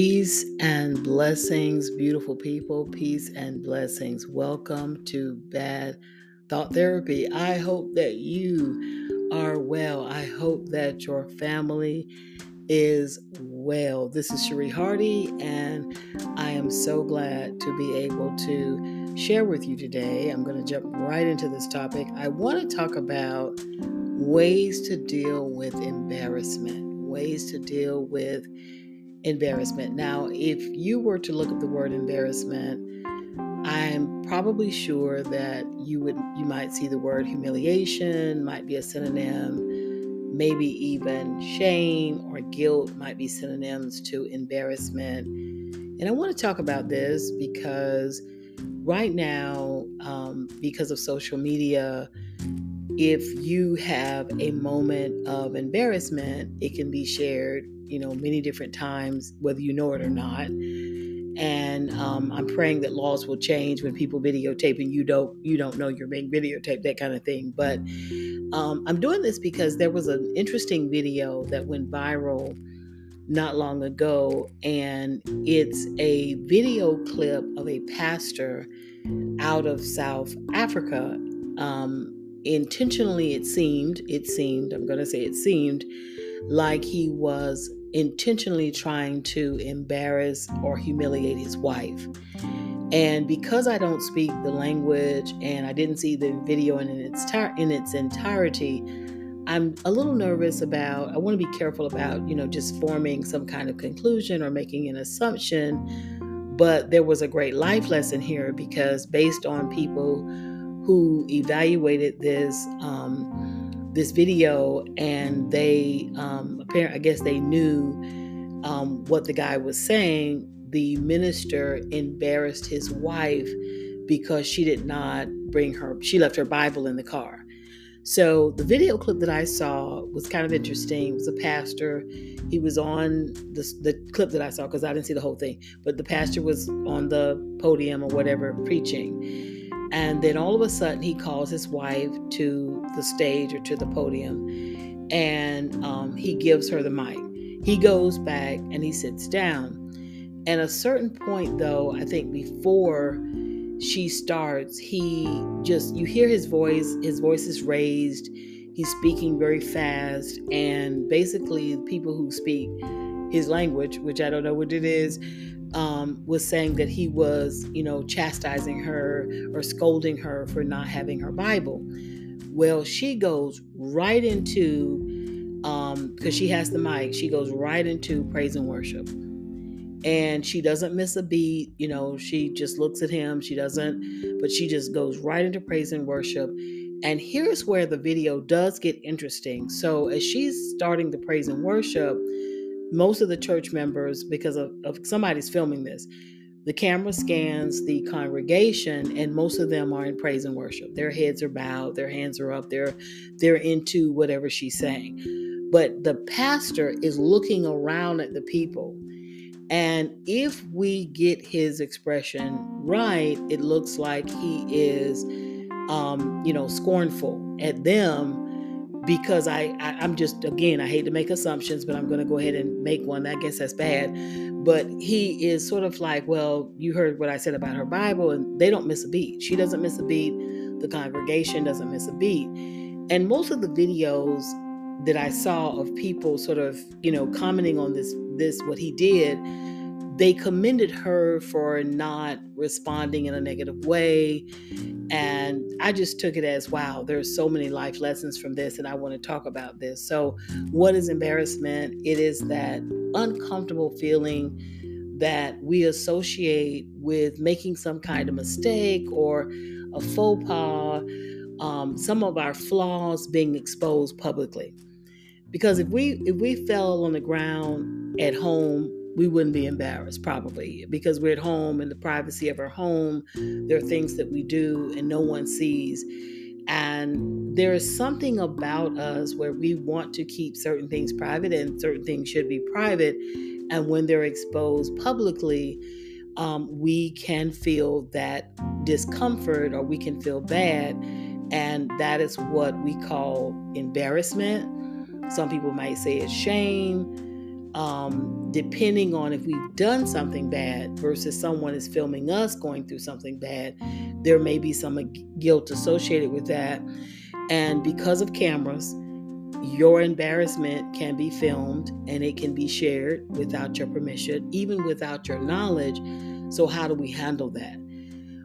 Peace and blessings, beautiful people. Peace and blessings. Welcome to Bad Thought Therapy. I hope that you are well. I hope that your family is well. This is Cherie Hardy, and I am so glad to be able to share with you today. I'm going to jump right into this topic. I want to talk about ways to deal with embarrassment, ways to deal with embarrassment. Now, if you were to look up the word embarrassment, I'm probably sure that you would you might see the word humiliation might be a synonym, maybe even shame or guilt might be synonyms to embarrassment. And I want to talk about this because right now, um, because of social media, if you have a moment of embarrassment, it can be shared you know, many different times, whether you know it or not. And um, I'm praying that laws will change when people videotape and you don't you don't know you're being videotaped, that kind of thing. But um, I'm doing this because there was an interesting video that went viral not long ago, and it's a video clip of a pastor out of South Africa. Um, intentionally, it seemed, it seemed, I'm going to say it seemed like he was intentionally trying to embarrass or humiliate his wife. And because I don't speak the language and I didn't see the video in its in its entirety, I'm a little nervous about I want to be careful about, you know, just forming some kind of conclusion or making an assumption. But there was a great life lesson here because based on people who evaluated this um, this video and they um i guess they knew um, what the guy was saying the minister embarrassed his wife because she did not bring her she left her bible in the car. So the video clip that i saw was kind of interesting. It was a pastor. He was on the, the clip that i saw because i didn't see the whole thing but the pastor was on the podium or whatever preaching and then all of a sudden, he calls his wife to the stage or to the podium and um, he gives her the mic. He goes back and he sits down. At a certain point, though, I think before she starts, he just, you hear his voice, his voice is raised. He's speaking very fast. And basically, people who speak his language, which I don't know what it is, um, was saying that he was, you know, chastising her or scolding her for not having her Bible. Well, she goes right into, because um, she has the mic, she goes right into praise and worship. And she doesn't miss a beat, you know, she just looks at him. She doesn't, but she just goes right into praise and worship. And here's where the video does get interesting. So, as she's starting the praise and worship, most of the church members, because of, of somebody's filming this, the camera scans the congregation, and most of them are in praise and worship. Their heads are bowed, their hands are up, they're they're into whatever she's saying. But the pastor is looking around at the people. And if we get his expression right, it looks like he is, um, you know, scornful at them because I, I am just again I hate to make assumptions, but I'm going to go ahead and make one. I guess that's bad, but he is sort of like, well, you heard what I said about her Bible, and they don't miss a beat. She doesn't miss a beat. The congregation doesn't miss a beat, and most of the videos that I saw of people sort of you know commenting on this this what he did they commended her for not responding in a negative way. And I just took it as wow, there's so many life lessons from this, and I want to talk about this. So, what is embarrassment? It is that uncomfortable feeling that we associate with making some kind of mistake or a faux pas, um, some of our flaws being exposed publicly. Because if we if we fell on the ground at home we wouldn't be embarrassed probably because we're at home in the privacy of our home. There are things that we do and no one sees. And there is something about us where we want to keep certain things private and certain things should be private. And when they're exposed publicly, um, we can feel that discomfort or we can feel bad. And that is what we call embarrassment. Some people might say it's shame. Um, depending on if we've done something bad versus someone is filming us going through something bad, there may be some guilt associated with that. And because of cameras, your embarrassment can be filmed and it can be shared without your permission, even without your knowledge. So, how do we handle that?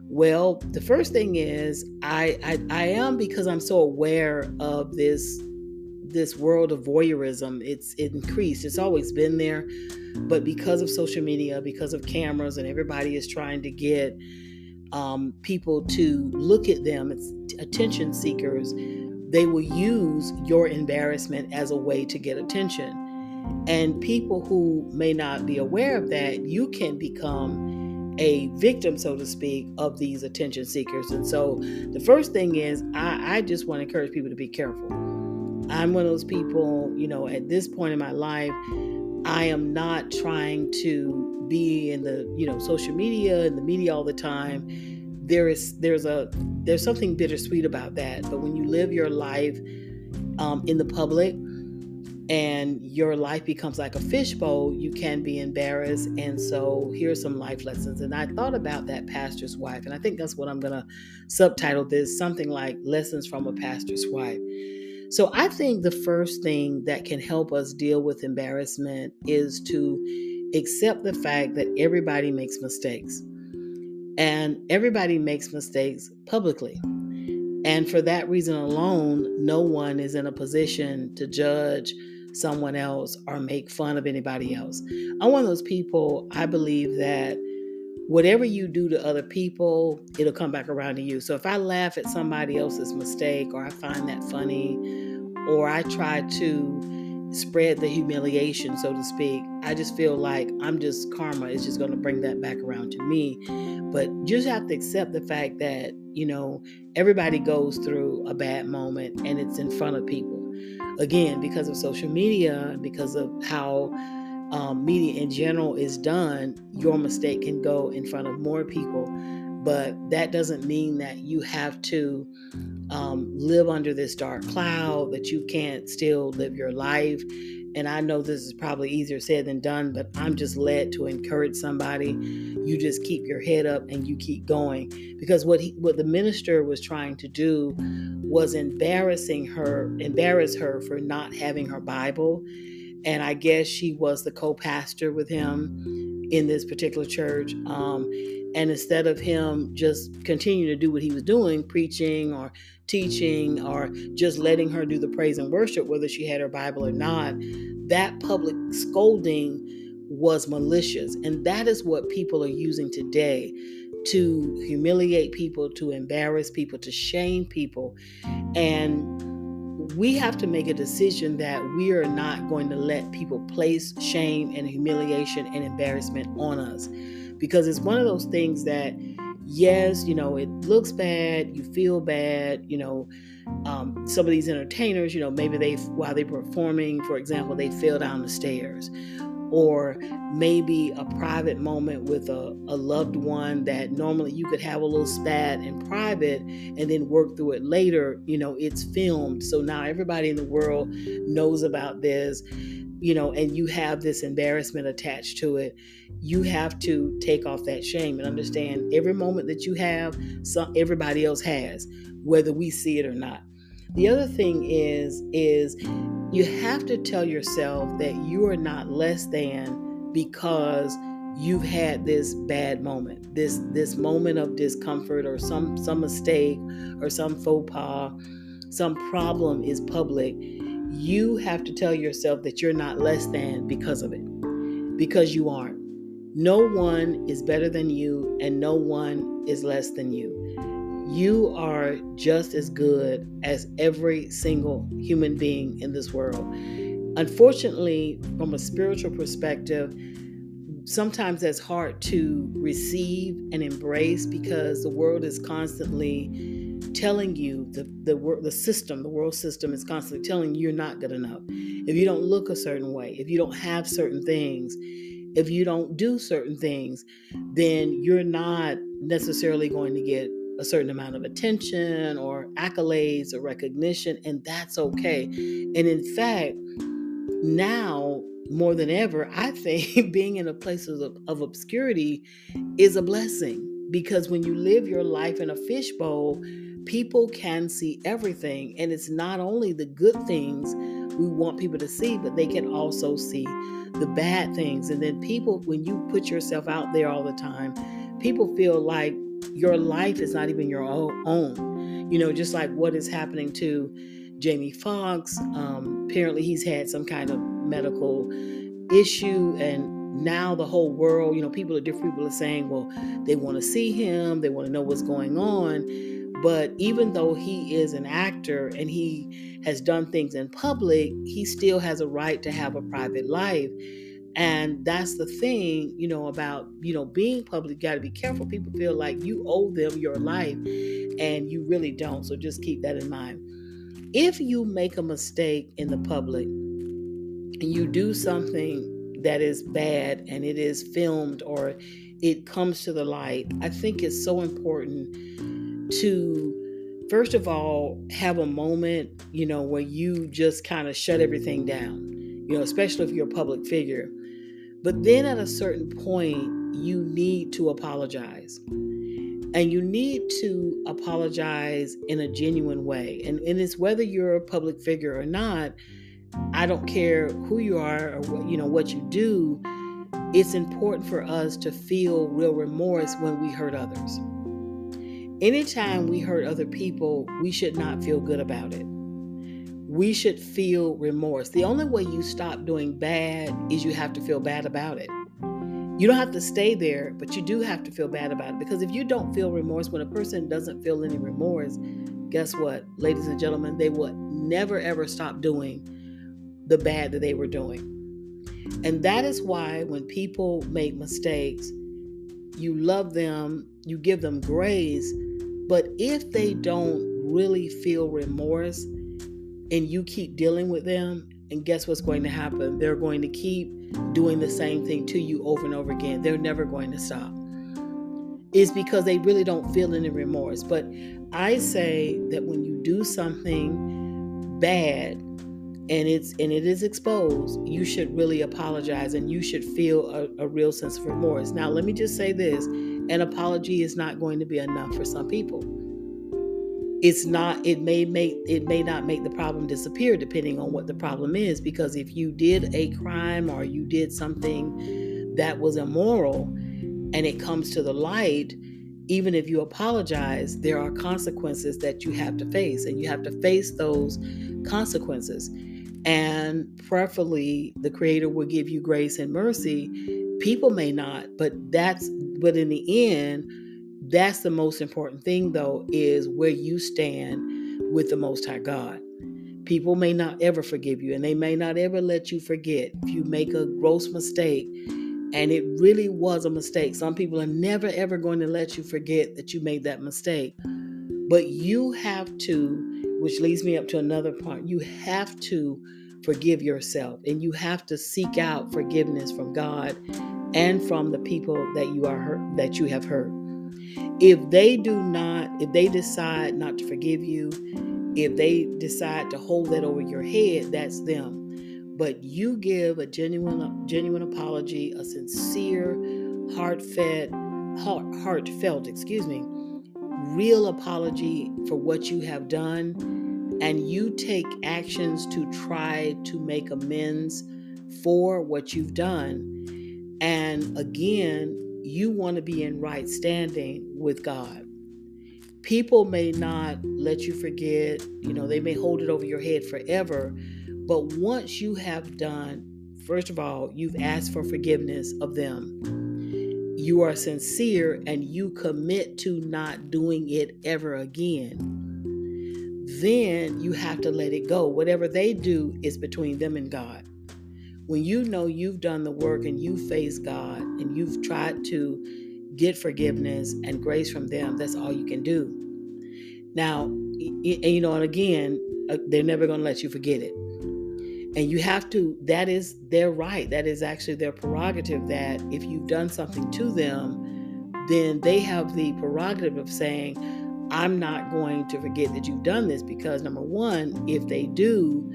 Well, the first thing is I, I, I am because I'm so aware of this this world of voyeurism. It's increased. It's always been there, but because of social media, because of cameras, and everybody is trying to get um, people to look at them, it's attention seekers they will use your embarrassment as a way to get attention. And people who may not be aware of that, you can become a victim, so to speak, of these attention seekers. And so the first thing is, I, I just want to encourage people to be careful. I'm one of those people, you know, at this point in my life, I am not trying to be in the, you know, social media and the media all the time there is there's a there's something bittersweet about that. But when you live your life um, in the public and your life becomes like a fishbowl, you can be embarrassed. And so here's some life lessons. And I thought about that pastor's wife, and I think that's what I'm gonna subtitle this something like Lessons from a Pastor's Wife. So I think the first thing that can help us deal with embarrassment is to accept the fact that everybody makes mistakes. And everybody makes mistakes publicly. And for that reason alone, no one is in a position to judge someone else or make fun of anybody else. I'm one of those people, I believe that whatever you do to other people, it'll come back around to you. So if I laugh at somebody else's mistake or I find that funny or I try to spread the humiliation, so to speak. I just feel like I'm just karma is just going to bring that back around to me. But you just have to accept the fact that, you know, everybody goes through a bad moment and it's in front of people. Again, because of social media, because of how um, media in general is done, your mistake can go in front of more people. But that doesn't mean that you have to um, live under this dark cloud, that you can't still live your life. And I know this is probably easier said than done, but I'm just led to encourage somebody. You just keep your head up and you keep going. Because what he, what the minister was trying to do was embarrassing her, embarrass her for not having her Bible. And I guess she was the co-pastor with him in this particular church. Um, and instead of him just continuing to do what he was doing, preaching or teaching or just letting her do the praise and worship, whether she had her Bible or not, that public scolding was malicious. And that is what people are using today to humiliate people, to embarrass people, to shame people. And we have to make a decision that we are not going to let people place shame and humiliation and embarrassment on us. Because it's one of those things that yes you know it looks bad you feel bad you know um, some of these entertainers you know maybe they while they're performing for example they fell down the stairs or maybe a private moment with a, a loved one that normally you could have a little spat in private and then work through it later you know it's filmed so now everybody in the world knows about this you know, and you have this embarrassment attached to it, you have to take off that shame and understand every moment that you have, some everybody else has, whether we see it or not. The other thing is is you have to tell yourself that you are not less than because you've had this bad moment this this moment of discomfort or some some mistake or some faux pas some problem is public you have to tell yourself that you're not less than because of it, because you aren't. No one is better than you, and no one is less than you. You are just as good as every single human being in this world. Unfortunately, from a spiritual perspective, sometimes that's hard to receive and embrace because the world is constantly telling you the the the system, the world system is constantly telling you you're not good enough. If you don't look a certain way, if you don't have certain things, if you don't do certain things, then you're not necessarily going to get a certain amount of attention or accolades or recognition, and that's okay. And in fact, now more than ever, I think being in a place of, of obscurity is a blessing because when you live your life in a fishbowl, people can see everything. And it's not only the good things we want people to see, but they can also see the bad things. And then people, when you put yourself out there all the time, people feel like your life is not even your own. You know, just like what is happening to Jamie Foxx. Um, apparently, he's had some kind of medical issue, and now the whole world, you know, people are different people are saying, well, they want to see him, they want to know what's going on. But even though he is an actor and he has done things in public, he still has a right to have a private life. And that's the thing, you know, about, you know, being public, you got to be careful. People feel like you owe them your life and you really don't. So just keep that in mind. If you make a mistake in the public and you do something that is bad and it is filmed or it comes to the light, I think it's so important to first of all have a moment you know where you just kind of shut everything down you know especially if you're a public figure but then at a certain point you need to apologize. And you need to apologize in a genuine way. And, and it's whether you're a public figure or not i don't care who you are or what you know what you do it's important for us to feel real remorse when we hurt others. Anytime we hurt other people, we should not feel good about it. We should feel remorse. The only way you stop doing bad is you have to feel bad about it. You don't have to stay there, but you do have to feel bad about it because if you don't feel remorse, when a person doesn't feel any remorse, guess what, ladies and gentlemen, they will never ever stop doing the bad that they were doing. And that is why when people make mistakes, you love them, you give them grace, but if they don't really feel remorse and you keep dealing with them, and guess what's going to happen? They're going to keep doing the same thing to you over and over again. They're never going to stop. It's because they really don't feel any remorse. But I say that when you do something bad and it's and it is exposed, you should really apologize and you should feel a, a real sense of remorse. Now, let me just say this an apology is not going to be enough for some people it's not it may make it may not make the problem disappear depending on what the problem is because if you did a crime or you did something that was immoral and it comes to the light even if you apologize there are consequences that you have to face and you have to face those consequences. And preferably the creator will give you grace and mercy. People may not but that's but in the end, that's the most important thing, though, is where you stand with the Most High God. People may not ever forgive you, and they may not ever let you forget if you make a gross mistake and it really was a mistake. Some people are never ever going to let you forget that you made that mistake. But you have to, which leads me up to another part, you have to forgive yourself and you have to seek out forgiveness from God and from the people that you are hurt, that you have hurt. If they do not, if they decide not to forgive you, if they decide to hold that over your head, that's them. But you give a genuine, genuine apology, a sincere, heartfelt, heart, heartfelt, excuse me, real apology for what you have done, and you take actions to try to make amends for what you've done and again, you want to be in right standing with God. People may not let you forget, you know, they may hold it over your head forever. But once you have done, first of all, you've asked for forgiveness of them, you are sincere and you commit to not doing it ever again, then you have to let it go. Whatever they do is between them and God when you know you've done the work and you face God and you've tried to get forgiveness and grace from them, that's all you can do. Now, you know, and again, uh, they're never going to let you forget it. And you have to, that is their right. That is actually their prerogative that if you've done something to them, then they have the prerogative of saying, I'm not going to forget that you've done this because number one, if they do,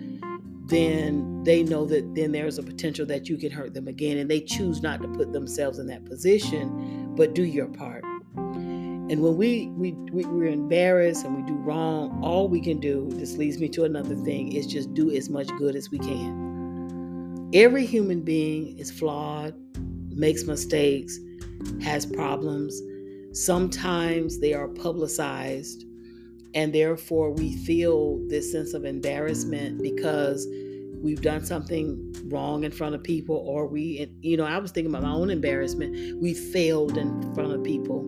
then they know that then there's a potential that you can hurt them again and they choose not to put themselves in that position but do your part. And when we, we, we we're embarrassed and we do wrong all we can do this leads me to another thing is just do as much good as we can. Every human being is flawed makes mistakes has problems. Sometimes they are publicized and therefore, we feel this sense of embarrassment because we've done something wrong in front of people, or we, you know, I was thinking about my own embarrassment. We failed in front of people.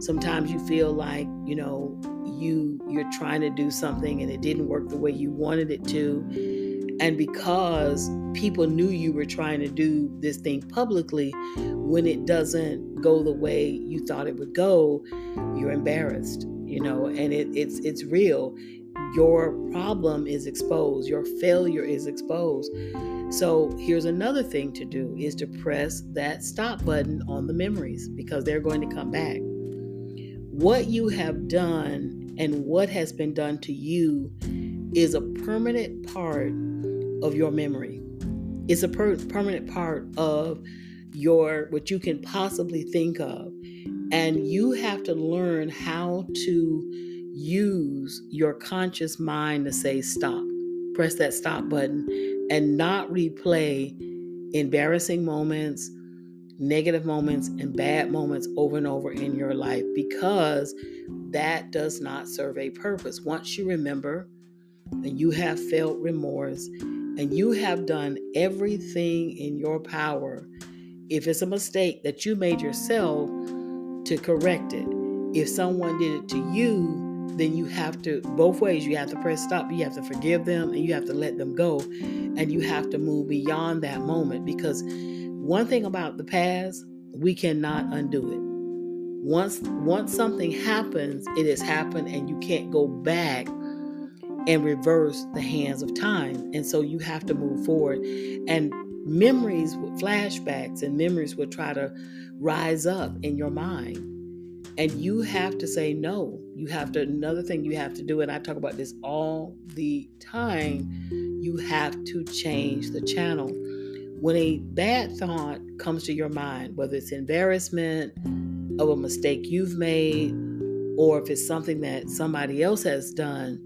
Sometimes you feel like, you know, you you're trying to do something and it didn't work the way you wanted it to and because people knew you were trying to do this thing publicly when it doesn't go the way you thought it would go you're embarrassed you know, and it, it's it's real. Your problem is exposed. Your failure is exposed. So here's another thing to do is to press that stop button on the memories because they're going to come back. What you have done and what has been done to you is a permanent part of your memory. It's a per- permanent part of your what you can possibly think of. And you have to learn how to use your conscious mind to say stop. Press that stop button and not replay embarrassing moments, negative moments, and bad moments over and over in your life because that does not serve a purpose. Once you remember and you have felt remorse and you have done everything in your power, if it's a mistake that you made yourself, to correct it. If someone did it to you, then you have to, both ways, you have to press stop, you have to forgive them, and you have to let them go. And you have to move beyond that moment because one thing about the past, we cannot undo it. Once once something happens, it has happened and you can't go back and reverse the hands of time. And so you have to move forward. And memories with flashbacks and memories will try to rise up in your mind. And you have to say no. You have to, another thing you have to do, and I talk about this all the time, you have to change the channel. When a bad thought comes to your mind, whether it's embarrassment of a mistake you've made, or if it's something that somebody else has done,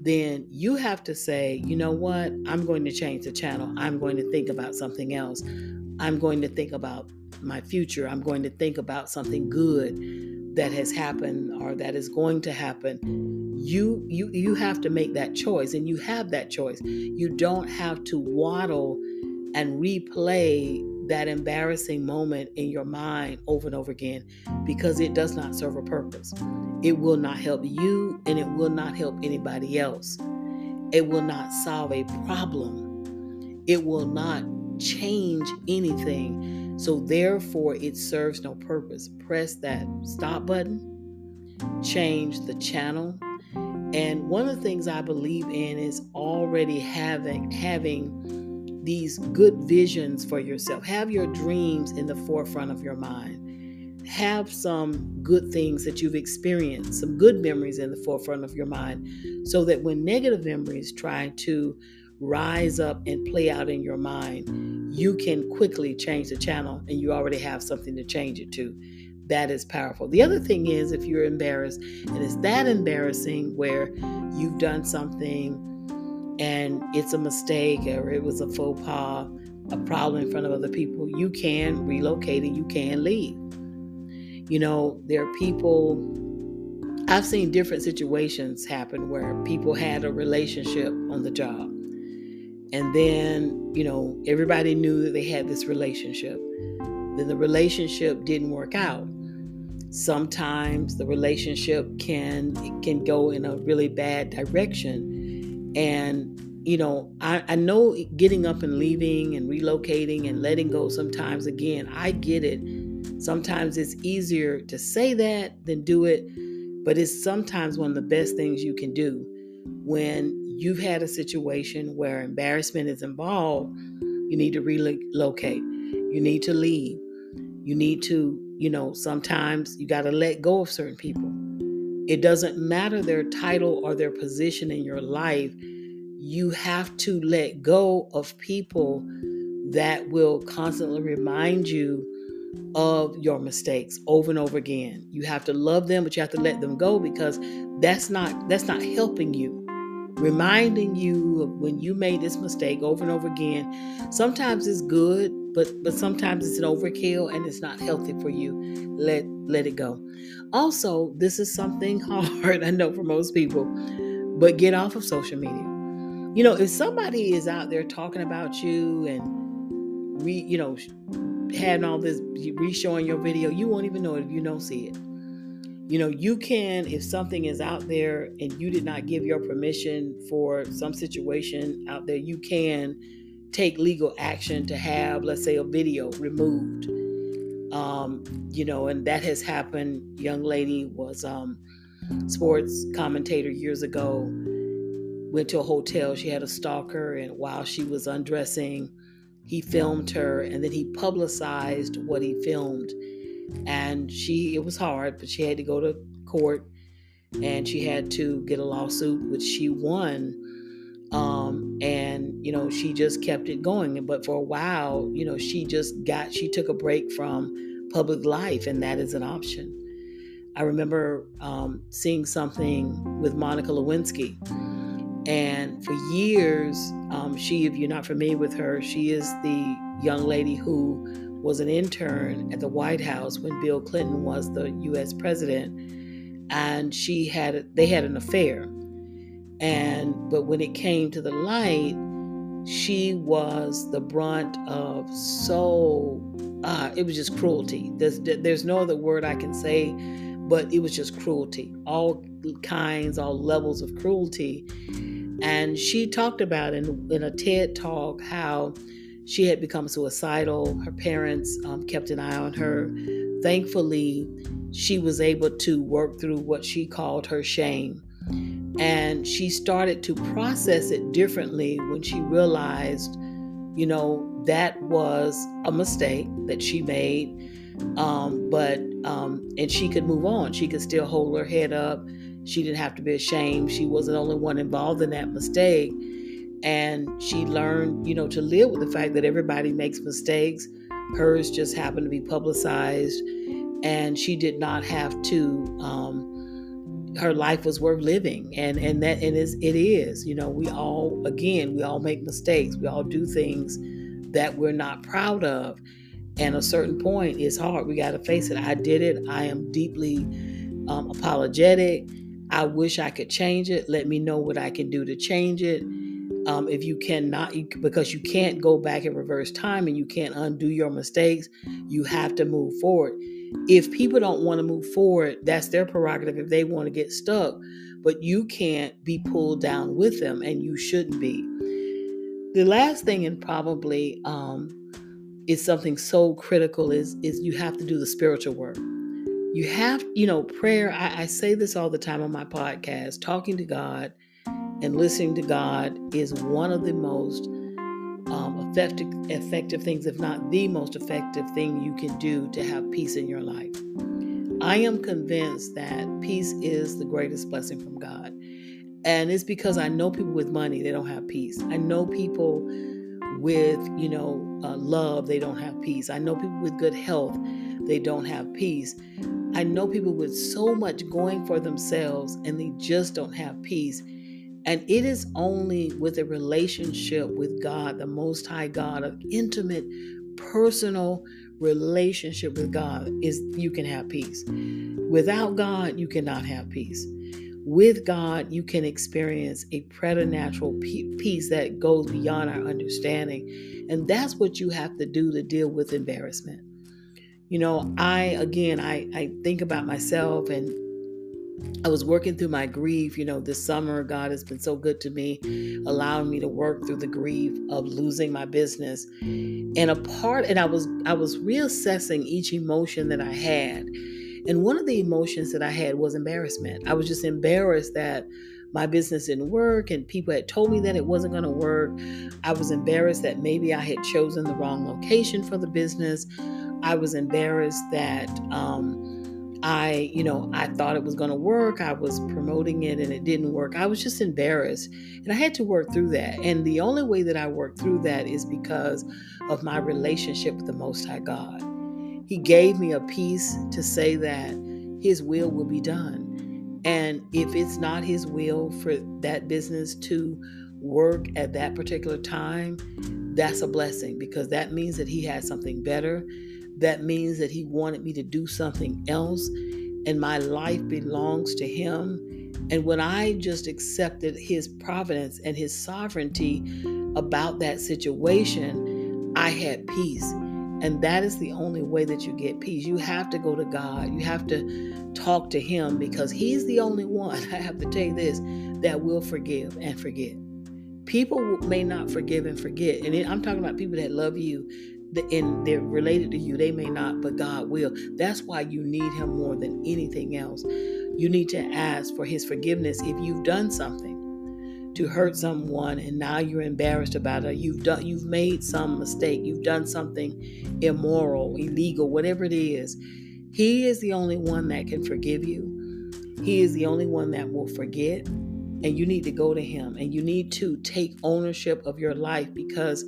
then you have to say, you know what? I'm going to change the channel. I'm going to think about something else. I'm going to think about my future. I'm going to think about something good that has happened or that is going to happen. You you you have to make that choice and you have that choice. You don't have to waddle and replay that embarrassing moment in your mind over and over again because it does not serve a purpose. It will not help you and it will not help anybody else. It will not solve a problem. It will not change anything. So, therefore, it serves no purpose. Press that stop button, change the channel. And one of the things I believe in is already having having these good visions for yourself. Have your dreams in the forefront of your mind. Have some good things that you've experienced, some good memories in the forefront of your mind, so that when negative memories try to rise up and play out in your mind, you can quickly change the channel and you already have something to change it to. That is powerful. The other thing is if you're embarrassed and it's that embarrassing where you've done something and it's a mistake or it was a faux pas, a problem in front of other people, you can relocate and you can leave. You know, there are people, I've seen different situations happen where people had a relationship on the job. And then, you know, everybody knew that they had this relationship. Then the relationship didn't work out. Sometimes the relationship can can go in a really bad direction and, you know, I, I know getting up and leaving and relocating and letting go sometimes, again, I get it. Sometimes it's easier to say that than do it, but it's sometimes one of the best things you can do when you've had a situation where embarrassment is involved. You need to relocate, you need to leave, you need to, you know, sometimes you got to let go of certain people it doesn't matter their title or their position in your life. you have to let go of people that will constantly remind you of your mistakes over and over again. You have to love them, but you have to let them go because that's not that's not helping you. Reminding you of when you made this mistake over and over again. Sometimes it's good, but but sometimes it's an overkill and it's not healthy for you. Let let it go. Also, this is something hard I know for most people, but get off of social media. You know, if somebody is out there talking about you and re, you know, having all this re-showing your video, you won't even know it if you don't see it. You know, you can, if something is out there and you did not give your permission for some situation out there, you can take legal action to have, let's say, a video removed. Um, you know, and that has happened. Young lady was um sports commentator years ago, went to a hotel. She had a stalker, and while she was undressing, he filmed her and then he publicized what he filmed and she it was hard but she had to go to court and she had to get a lawsuit which she won. Um, and you know she just kept it going. But for a while you know she just got she took a break from public life and that is an option. I remember um, seeing something with monica lewinsky. And for years, um, she, if you're not familiar with her, she is the young lady who was an intern at the White House when Bill Clinton was the U.S. president, and she had they had an affair. And but when it came to the light, she was the brunt of so uh, it was just cruelty. There's there's no other word I can say, but it was just cruelty. All kinds, all levels of cruelty. And she talked about in, in a TED talk how she had become suicidal. Her parents um, kept an eye on her. Thankfully, she was able to work through what she called her shame. And she started to process it differently when she realized, you know, that was a mistake that she made. Um, but, um, and she could move on. She could still hold her head up she didn't have to be ashamed. She wasn't the only one involved in that mistake. And she learned, you know, to live with the fact that everybody makes mistakes. Hers just happened to be publicized, and she did not have to. Um, her life was worth living, and and that and is it is. You know, we all again we all make mistakes. We all do things that we're not proud of. And a certain point is hard. We got to face it. I did it. I am deeply um, apologetic I wish I could change it. Let me know what I can do to change it. Um, if you cannot, because you can't go back and reverse time and you can't undo your mistakes, you have to move forward. If people don't want to move forward, that's their prerogative if they want to get stuck, but you can't be pulled down with them and you shouldn't be. The last thing, and probably um, is something so critical, is, is you have to do the spiritual work you have, you know, prayer. I, I, say this all the time on my podcast talking to God and listening to God is one of the most um, effective, effective things, if not the most effective thing you can do to have peace in your life. I am convinced that peace is the greatest blessing from God. And it's because I know people with money, they don't have peace. I know people with, you know, uh, love, they don't have peace. I know people with good health, they don't have peace. I know people with so much going for themselves and they just don't have peace. And it is only with a relationship with God, the Most High God, of intimate, personal relationship with God, is you can have peace. Without God, you cannot have peace. With God, you can experience a preternatural peace that goes beyond our understanding. And that's what you have to do to deal with embarrassment. You know, I, again, I, I think about myself and I was working through my grief, you know, this summer. God has been so good to me, allowing me to work through the grief of losing my business. And a part, and I was I was reassessing each emotion that I had. And one of the emotions that I had was embarrassment. I was just embarrassed that my business didn't work and people had told me that it wasn't going to work. I was embarrassed that maybe I had chosen the wrong location for the business. I was embarrassed that um, I, you know, I thought it was going to work. I was promoting it and it didn't work. I was just embarrassed. And I had to work through that. And the only way that I worked through that is because of my relationship with the Most High God. He gave me a peace to say that His will will be done. And if it's not His will for that business to work at that particular time, that's a blessing because that means that He has something better that means that He wanted me to do something else, and my life belongs to Him. And when I just accepted His providence and His sovereignty about that situation, I had peace. And that is the only way that you get peace. You have to go to God. You have to talk to Him because He's the only one, I have to tell you this, that will forgive and forget. People may not forgive and forget. And I'm talking about people that love you and they're related to you. They may not, but God will. That's why you need Him more than anything else. You need to ask for His forgiveness if you've done something to hurt someone and now you're embarrassed about it. You've done, you've made some mistake. You've done something immoral, illegal, whatever it is. He is the only one that can forgive you. He is the only one that will forget. And you need to go to Him and you need to take ownership of your life because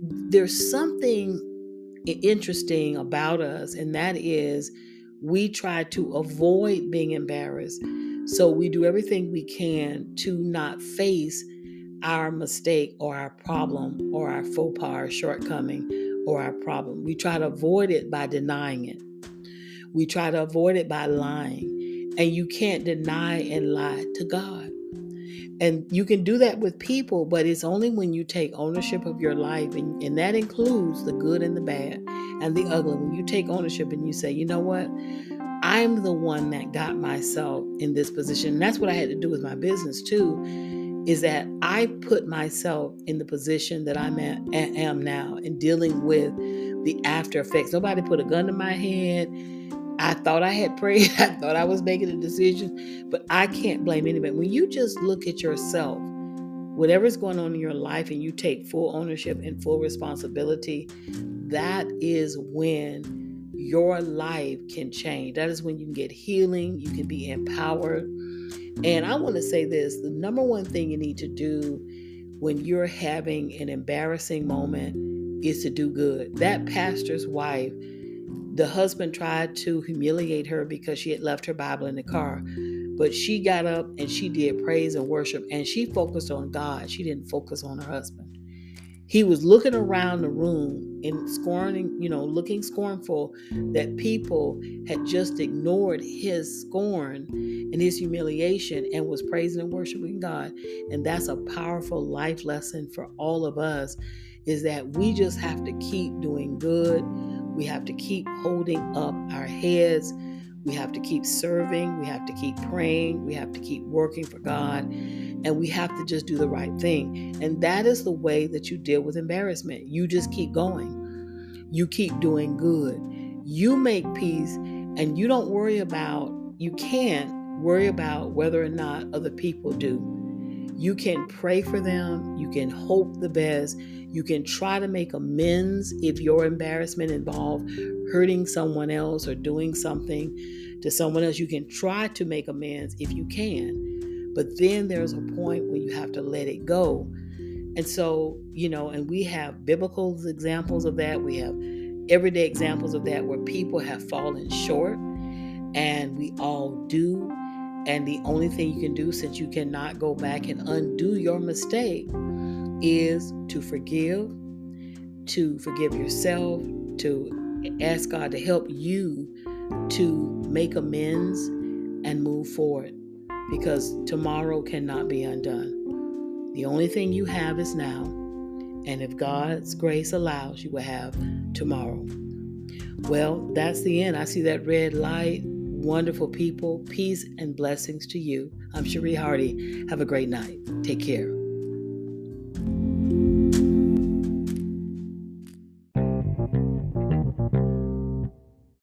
there's something interesting about us, and that is we try to avoid being embarrassed. So we do everything we can to not face our mistake or our problem or our faux pas or shortcoming or our problem. We try to avoid it by denying it. We try to avoid it by lying. And you can't deny and lie to God. And you can do that with people, but it's only when you take ownership of your life, and, and that includes the good and the bad and the ugly. When you take ownership and you say, you know what? I'm the one that got myself in this position. And that's what I had to do with my business too, is that I put myself in the position that I'm at, am now in dealing with the after effects. Nobody put a gun to my head I thought I had prayed. I thought I was making a decision, but I can't blame anybody. When you just look at yourself, whatever's going on in your life, and you take full ownership and full responsibility, that is when your life can change. That is when you can get healing, you can be empowered. And I want to say this the number one thing you need to do when you're having an embarrassing moment is to do good. That pastor's wife the husband tried to humiliate her because she had left her Bible in the car. But she got up and she did praise and worship and she focused on God. She didn't focus on her husband. He was looking around the room and scorning, you know, looking scornful that people had just ignored his scorn and his humiliation and was praising and worshiping God. And that's a powerful life lesson for all of us is that we just have to keep doing good we have to keep holding up our heads. We have to keep serving. We have to keep praying. We have to keep working for God. And we have to just do the right thing. And that is the way that you deal with embarrassment. You just keep going. You keep doing good. You make peace and you don't worry about, you can't worry about whether or not other people do. You can pray for them. You can hope the best. You can try to make amends if your embarrassment involved hurting someone else or doing something to someone else. You can try to make amends if you can. But then there's a point where you have to let it go. And so, you know, and we have biblical examples of that. We have everyday examples of that where people have fallen short, and we all do. And the only thing you can do, since you cannot go back and undo your mistake, is to forgive, to forgive yourself, to ask God to help you to make amends and move forward because tomorrow cannot be undone. The only thing you have is now. And if God's grace allows, you will have tomorrow. Well, that's the end. I see that red light wonderful people. Peace and blessings to you. I'm Cherie Hardy. Have a great night. Take care.